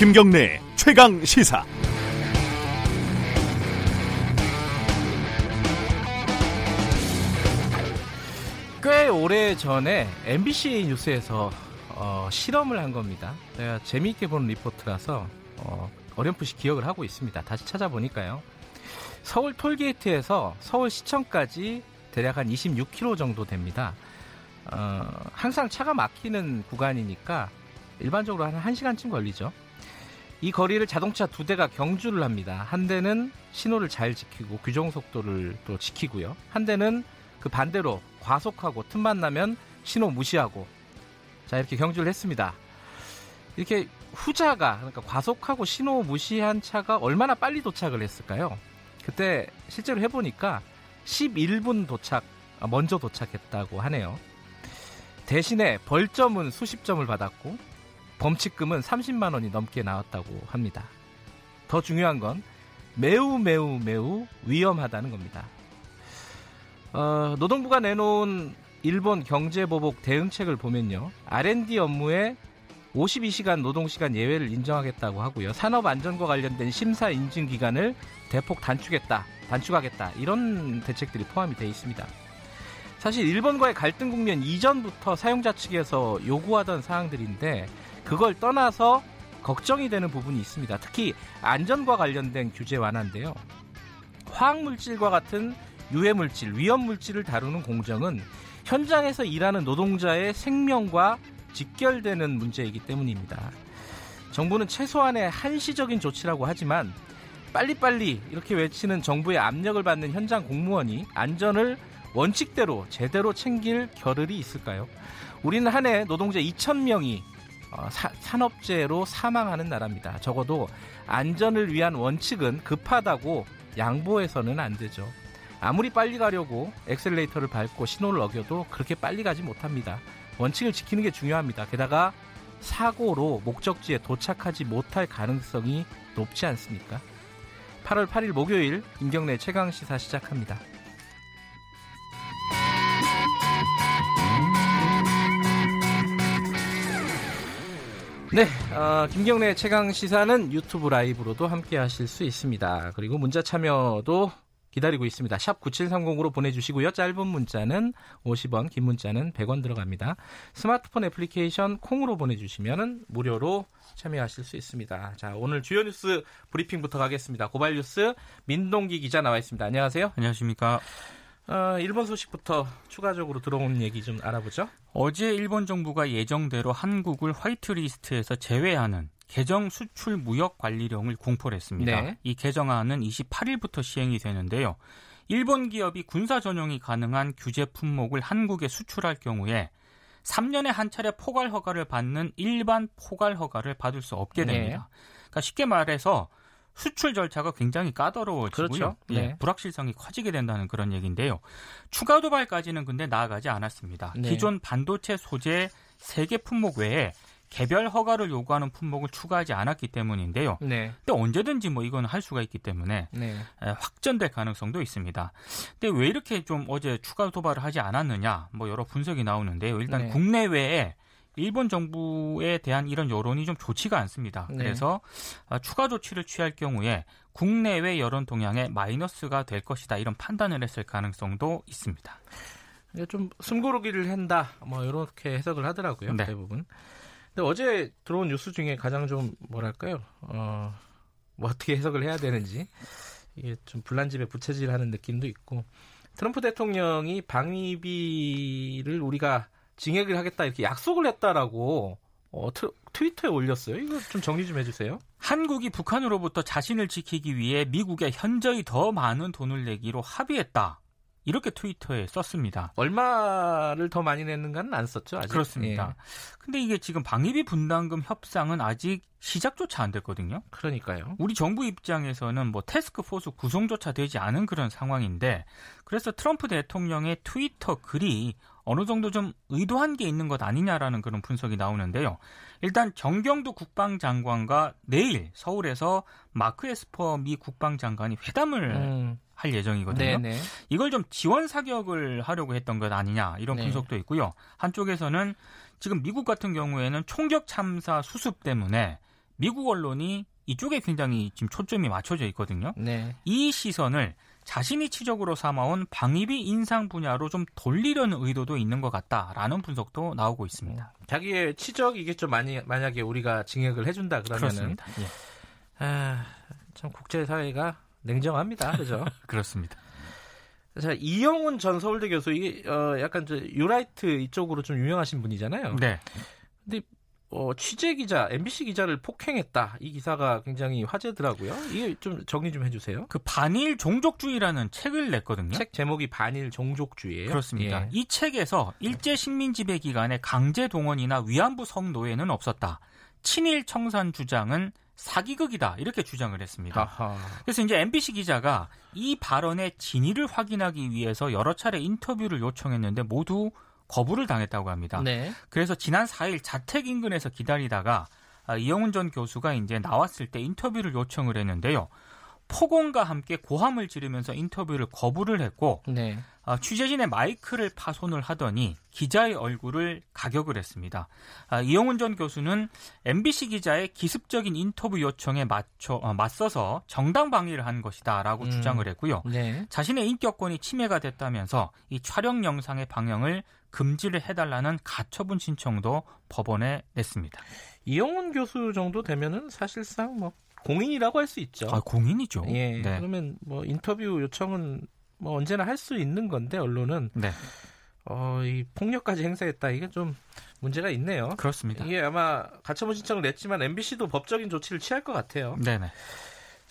김경래 최강 시사. 꽤 오래 전에 MBC 뉴스에서 어, 실험을 한 겁니다. 제가 재미있게 보는 리포트라서 어, 어렴풋이 기억을 하고 있습니다. 다시 찾아보니까요. 서울 톨게이트에서 서울 시청까지 대략 한 26km 정도 됩니다. 어, 항상 차가 막히는 구간이니까 일반적으로 한 1시간쯤 걸리죠. 이 거리를 자동차 두 대가 경주를 합니다. 한 대는 신호를 잘 지키고 규정 속도를 또 지키고요. 한 대는 그 반대로 과속하고 틈만 나면 신호 무시하고 자 이렇게 경주를 했습니다. 이렇게 후자가 그러니까 과속하고 신호 무시한 차가 얼마나 빨리 도착을 했을까요? 그때 실제로 해보니까 11분 도착 아, 먼저 도착했다고 하네요. 대신에 벌점은 수십 점을 받았고 범칙금은 30만 원이 넘게 나왔다고 합니다. 더 중요한 건 매우 매우 매우 위험하다는 겁니다. 어, 노동부가 내놓은 일본 경제보복 대응책을 보면요. R&D 업무에 52시간 노동시간 예외를 인정하겠다고 하고요. 산업안전과 관련된 심사 인증 기간을 대폭 단축했다, 단축하겠다 이런 대책들이 포함이 되어 있습니다. 사실 일본과의 갈등 국면 이전부터 사용자 측에서 요구하던 사항들인데 그걸 떠나서 걱정이 되는 부분이 있습니다. 특히 안전과 관련된 규제 완화인데요. 화학물질과 같은 유해물질, 위험물질을 다루는 공정은 현장에서 일하는 노동자의 생명과 직결되는 문제이기 때문입니다. 정부는 최소한의 한시적인 조치라고 하지만 빨리빨리 이렇게 외치는 정부의 압력을 받는 현장 공무원이 안전을 원칙대로 제대로 챙길 겨를이 있을까요? 우리는 한 해 노동자 2,000명이 어, 산업재해로 사망하는 나라입니다. 적어도 안전을 위한 원칙은 급하다고 양보해서는 안 되죠. 아무리 빨리 가려고 엑셀레이터를 밟고 신호를 어겨도 그렇게 빨리 가지 못합니다. 원칙을 지키는 게 중요합니다. 게다가 사고로 목적지에 도착하지 못할 가능성이 높지 않습니까? 8월 8일 목요일 임경래 최강 시사 시작합니다. 네, 어, 김경래 최강 시사는 유튜브 라이브로도 함께 하실 수 있습니다. 그리고 문자 참여도 기다리고 있습니다. 샵 9730으로 보내주시고요. 짧은 문자는 50원, 긴 문자는 100원 들어갑니다. 스마트폰 애플리케이션 콩으로 보내주시면 무료로 참여하실 수 있습니다. 자, 오늘 주요 뉴스 브리핑부터 가겠습니다. 고발 뉴스 민동기 기자 나와 있습니다. 안녕하세요. 안녕하십니까. 어, 일본 소식부터 추가적으로 들어온 얘기 좀 알아보죠. 어제 일본 정부가 예정대로 한국을 화이트리스트에서 제외하는 개정 수출 무역 관리령을 공포를 했습니다. 네. 이 개정안은 28일부터 시행이 되는데요. 일본 기업이 군사 전용이 가능한 규제 품목을 한국에 수출할 경우에 3년에 한 차례 포괄 허가를 받는 일반 포괄 허가를 받을 수 없게 네. 됩니다. 네. 그러니까 쉽게 말해서 수출 절차가 굉장히 까다로워지고요. 그렇죠. 예, 네. 예, 불확실성이 커지게 된다는 그런 얘기인데요. 추가 도발까지는 근데 나아가지 않았습니다. 네. 기존 반도체 소재 3개 품목 외에 개별 허가를 요구하는 품목을 추가하지 않았기 때문인데요. 네. 근데 언제든지 뭐 이건 할 수가 있기 때문에 네. 확전될 가능성도 있습니다. 근데 왜 이렇게 좀 어제 추가 도발을 하지 않았느냐? 뭐 여러 분석이 나오는데요. 일단 네. 국내외에 일본 정부에 대한 이런 여론이 좀 좋지가 않습니다. 네. 그래서 아, 추가 조치를 취할 경우에 국내외 여론 동향에 마이너스가 될 것이다 이런 판단을 했을 가능성도 있습니다. 좀 숨고르기를 한다 뭐 이렇게 해석을 하더라고요 네. 대부분. 근데 어제 들어온 뉴스 중에 가장 좀 뭐랄까요? 어, 뭐 어떻게 해석을 해야 되는지 이게 좀 불난집에 부채질하는 느낌도 있고 트럼프 대통령이 방위비를 우리가 증액을 하겠다 이렇게 약속을 했다라고 어, 트, 트위터에 올렸어요. 이거 좀 정리 좀 해주세요. 한국이 북한으로부터 자신을 지키기 위해 미국에 현저히 더 많은 돈을 내기로 합의했다. 이렇게 트위터에 썼습니다. 얼마를 더 많이 냈는가는 안 썼죠, 아직. 그렇습니다. 예. 근데 이게 지금 방위비 분담금 협상은 아직 시작조차 안 됐거든요. 그러니까요. 우리 정부 입장에서는 뭐 테스크포스 구성조차 되지 않은 그런 상황인데 그래서 트럼프 대통령의 트위터 글이 어느 정도 좀 의도한 게 있는 것 아니냐라는 그런 분석이 나오는데요. 일단 정경도 국방장관과 내일 서울에서 마크 에스퍼 미 국방장관이 회담을 음. 할 예정이거든요. 네네. 이걸 좀 지원 사격을 하려고 했던 것 아니냐 이런 네. 분석도 있고요. 한쪽에서는 지금 미국 같은 경우에는 총격 참사 수습 때문에 미국 언론이 이쪽에 굉장히 지금 초점이 맞춰져 있거든요. 네. 이 시선을 자신이 치적으로 삼아온 방위비 인상 분야로 좀 돌리려는 의도도 있는 것 같다라는 분석도 나오고 있습니다. 음, 자기의 치적이겠죠. 만약, 만약에 우리가 증액을 해준다 그러면은. 예. 아, 참 국제사회가 냉정합니다. 그죠? 그렇습니다. 자, 이영훈 전 서울대 교수, 이게, 어, 약간 저, 유라이트 이쪽으로 좀 유명하신 분이잖아요. 네. 근데 어, 취재 기자, MBC 기자를 폭행했다. 이 기사가 굉장히 화제더라고요. 이게 좀 정리 좀 해주세요. 그 반일 종족주의라는 책을 냈거든요. 책 제목이 반일 종족주의예요. 그렇습니다. 예. 이 책에서 일제 식민 지배 기간에 강제 동원이나 위안부 성노예는 없었다. 친일 청산 주장은 사기극이다 이렇게 주장을 했습니다. 아하. 그래서 이제 MBC 기자가 이 발언의 진위를 확인하기 위해서 여러 차례 인터뷰를 요청했는데 모두 거부를 당했다고 합니다. 네. 그래서 지난 4일 자택 인근에서 기다리다가 아, 이영훈 전 교수가 이제 나왔을 때 인터뷰를 요청을 했는데요. 폭언과 함께 고함을 지르면서 인터뷰를 거부를 했고 네. 아, 취재진의 마이크를 파손을 하더니 기자의 얼굴을 가격을 했습니다. 아, 이영훈 전 교수는 MBC 기자의 기습적인 인터뷰 요청에 맞춰 어, 맞서서 정당 방위를 한 것이다라고 음. 주장을 했고요. 네. 자신의 인격권이 침해가 됐다면서 이 촬영 영상의 방영을 금지를 해달라는 가처분 신청도 법원에 냈습니다. 이영훈 교수 정도 되면은 사실상 뭐 공인이라고 할 수 있죠. 아, 공인이죠. 예. 네. 그러면 뭐 인터뷰 요청은 뭐 언제나 할 수 있는 건데 언론은 네. 어, 이 폭력까지 행사했다. 이게 좀 문제가 있네요. 그렇습니다. 이게 아마 가처분 신청을 냈지만 MBC도 법적인 조치를 취할 것 같아요. 네네.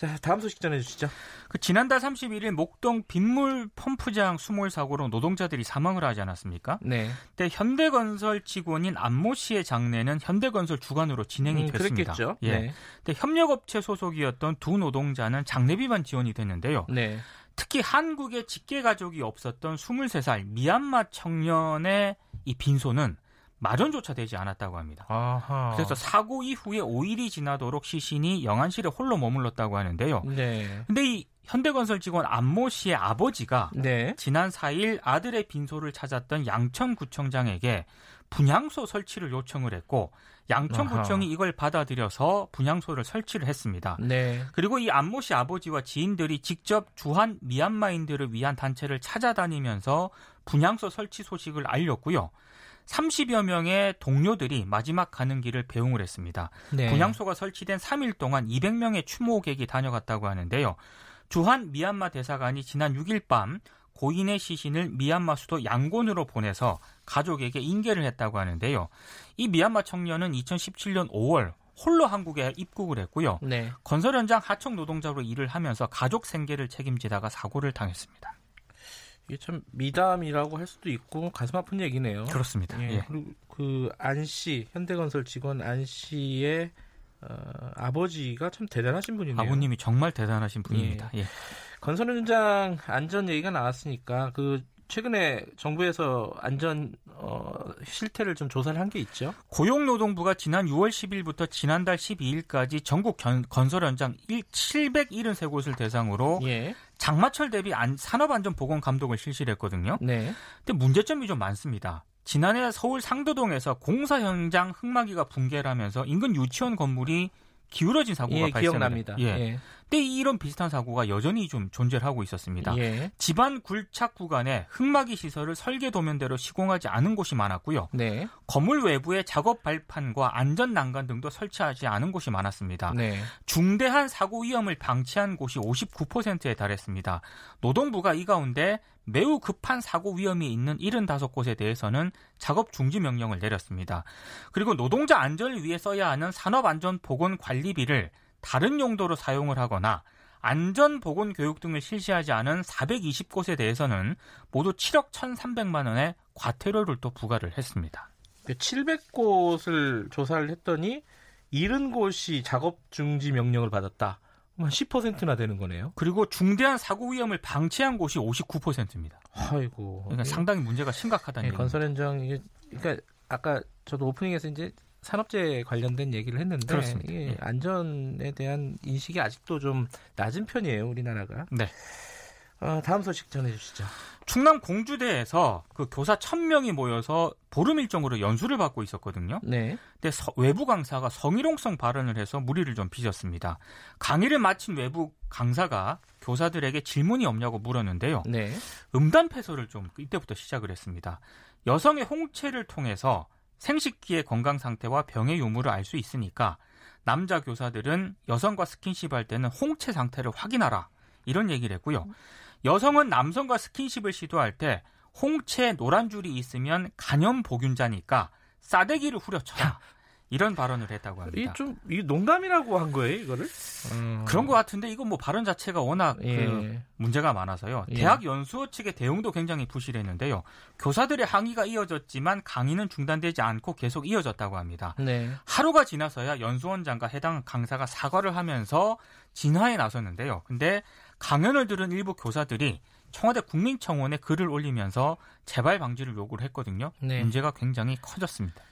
자, 다음 소식 전해주시죠. 그 지난달 31일 목동 빗물 펌프장 수몰 사고로 노동자들이 사망을 하지 않았습니까? 네. 근데 현대건설 직원인 안모 씨의 장례는 현대건설 주관으로 진행이 음, 됐습니다. 그랬겠죠. 예. 네. 근데 협력업체 소속이었던 두 노동자는 장례비만 지원이 됐는데요. 네. 특히 한국에 직계 가족이 없었던 23살 미얀마 청년의 이 빈소는 마련조차 되지 않았다고 합니다. 아하. 그래서 사고 이후에 5일이 지나도록 시신이 영안실에 홀로 머물렀다고 하는데요. 네. 근데 이 현대건설 직원 안모 씨의 아버지가 네. 지난 4일 아들의 빈소를 찾았던 양천구청장에게 분향소 설치를 요청을 했고 양천구청이 아하. 이걸 받아들여서 분향소를 설치를 했습니다. 네. 그리고 이 안모 씨 아버지와 지인들이 직접 주한 미얀마인들을 위한 단체를 찾아다니면서 분향소 설치 소식을 알렸고요. 30여 명의 동료들이 마지막 가는 길을 배웅을 했습니다. 네. 분향소가 설치된 3일 동안 200명의 추모객이 다녀갔다고 하는데요. 주한 미얀마 대사관이 지난 6일 밤 고인의 시신을 미얀마 수도 양곤으로 보내서 가족에게 인계를 했다고 하는데요. 이 미얀마 청년은 2017년 5월 홀로 한국에 입국을 했고요. 네. 건설 현장 하청 노동자로 일을 하면서 가족 생계를 책임지다가 사고를 당했습니다. 이게 참 미담이라고 할 수도 있고 가슴 아픈 얘기네요. 그렇습니다. 예. 예. 그리고 그 안 씨, 현대건설 직원 안 씨의 어, 아버지가 참 대단하신 분이네요. 아버님이 정말 대단하신 분입니다. 예. 예. 건설 현장 안전 얘기가 나왔으니까 그 최근에 정부에서 안전 어, 실태를 좀 조사를 한 게 있죠. 고용노동부가 지난 6월 10일부터 지난달 12일까지 전국 견, 건설 현장 773곳을 대상으로 예. 장마철 대비 안, 산업안전보건 감독을 실시를 했거든요. 네. 근데 문제점이 좀 많습니다. 지난해 서울 상도동에서 공사 현장 흙막이가 붕괴를 하면서 인근 유치원 건물이 기울어진 사고가 예, 발생합니다. 예. 예. 근데 이런 비슷한 사고가 여전히 좀 존재를 하고 있었습니다. 예. 집안 굴착 구간에 흙막이 시설을 설계 도면대로 시공하지 않은 곳이 많았고요. 네. 건물 외부에 작업 발판과 안전 난간 등도 설치하지 않은 곳이 많았습니다. 네. 중대한 사고 위험을 방치한 곳이 59%에 달했습니다. 노동부가 이 가운데 매우 급한 사고 위험이 있는 75곳에 대해서는 작업 중지 명령을 내렸습니다. 그리고 노동자 안전을 위해 써야 하는 산업안전보건관리비를 다른 용도로 사용을 하거나 안전보건 교육 등을 실시하지 않은 420곳에 대해서는 모두 7억 1,300만 원의 과태료를 또 부과를 했습니다. 700곳을 조사를 했더니 70곳이 작업 중지 명령을 받았다. 한 10%나 되는 거네요. 그리고 중대한 사고 위험을 방치한 곳이 59%입니다. 아이고. 그러니까 상당히 문제가 심각하다는 네, 건설 현장 이게 그러니까 아까 저도 오프닝에서 이제 산업재해 관련된 얘기를 했는데 그렇습니다. 예. 안전에 대한 인식이 아직도 좀 낮은 편이에요, 우리나라가. 네. 어, 다음 소식 전해 주시죠. 충남 공주대에서 그 교사 1000명이 모여서 보름 일정으로 연수를 받고 있었거든요. 네. 근데 서, 외부 강사가 성희롱성 발언을 해서 무리를 좀 빚었습니다. 강의를 마친 외부 강사가 교사들에게 질문이 없냐고 물었는데요. 네. 음담 패소를 좀 이때부터 시작을 했습니다. 여성의 홍채를 통해서 생식기의 건강 상태와 병의 유무를 알 수 있으니까 남자 교사들은 여성과 스킨십 할 때는 홍채 상태를 확인하라. 이런 얘기를 했고요. 여성은 남성과 스킨십을 시도할 때 홍채 노란 줄이 있으면 간염 보균자니까 싸대기를 후려쳐라. 이런 발언을 했다고 합니다. 이 좀, 이 농담이라고 한 거예요, 이거를? 음... 그런 것 같은데, 이건 뭐 발언 자체가 워낙 그 예. 그 문제가 많아서요. 예. 대학 연수원 측의 대응도 굉장히 부실했는데요. 교사들의 항의가 이어졌지만 강의는 중단되지 않고 계속 이어졌다고 합니다. 네. 하루가 지나서야 연수원장과 해당 강사가 사과를 하면서 진화에 나섰는데요. 근데 강연을 들은 일부 교사들이 청와대 국민청원에 글을 올리면서 재발 방지를 요구를 했거든요. 네. 문제가 굉장히 커졌습니다.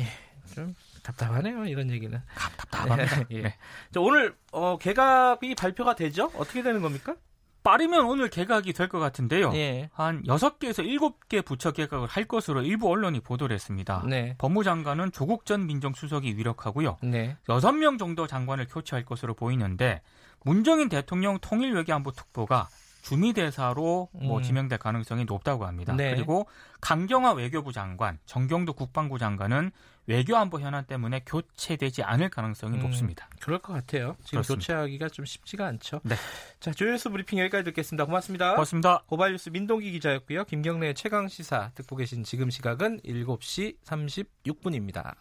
예. 좀 답답하네요 이런 얘기는. 답답합니다. 예. 네. 자, 오늘 어, 개각이 발표가 되죠? 어떻게 되는 겁니까? 빠르면 오늘 개각이 될 것 같은데요. 예. 한 6개에서 7개 부처 개각을 할 것으로 일부 언론이 보도를 했습니다. 네. 법무장관은 조국 전 민정수석이 위력하고요. 네. 6명 정도 장관을 교체할 것으로 보이는데 문정인 대통령 통일외교안보 특보가 주미 대사로 뭐 음. 지명될 가능성이 높다고 합니다. 네. 그리고 강경화 외교부 장관, 정경도 국방부 장관은 외교안보 현안 때문에 교체되지 않을 가능성이 음, 높습니다. 그럴 것 같아요. 지금 그렇습니다. 교체하기가 좀 쉽지가 않죠. 네. 자, 조현수 브리핑 여기까지 듣겠습니다. 고맙습니다. 고맙습니다. 고발뉴스 민동기 기자였고요. 김경래 최강 시사 듣고 계신 지금 시각은 7시 36분입니다.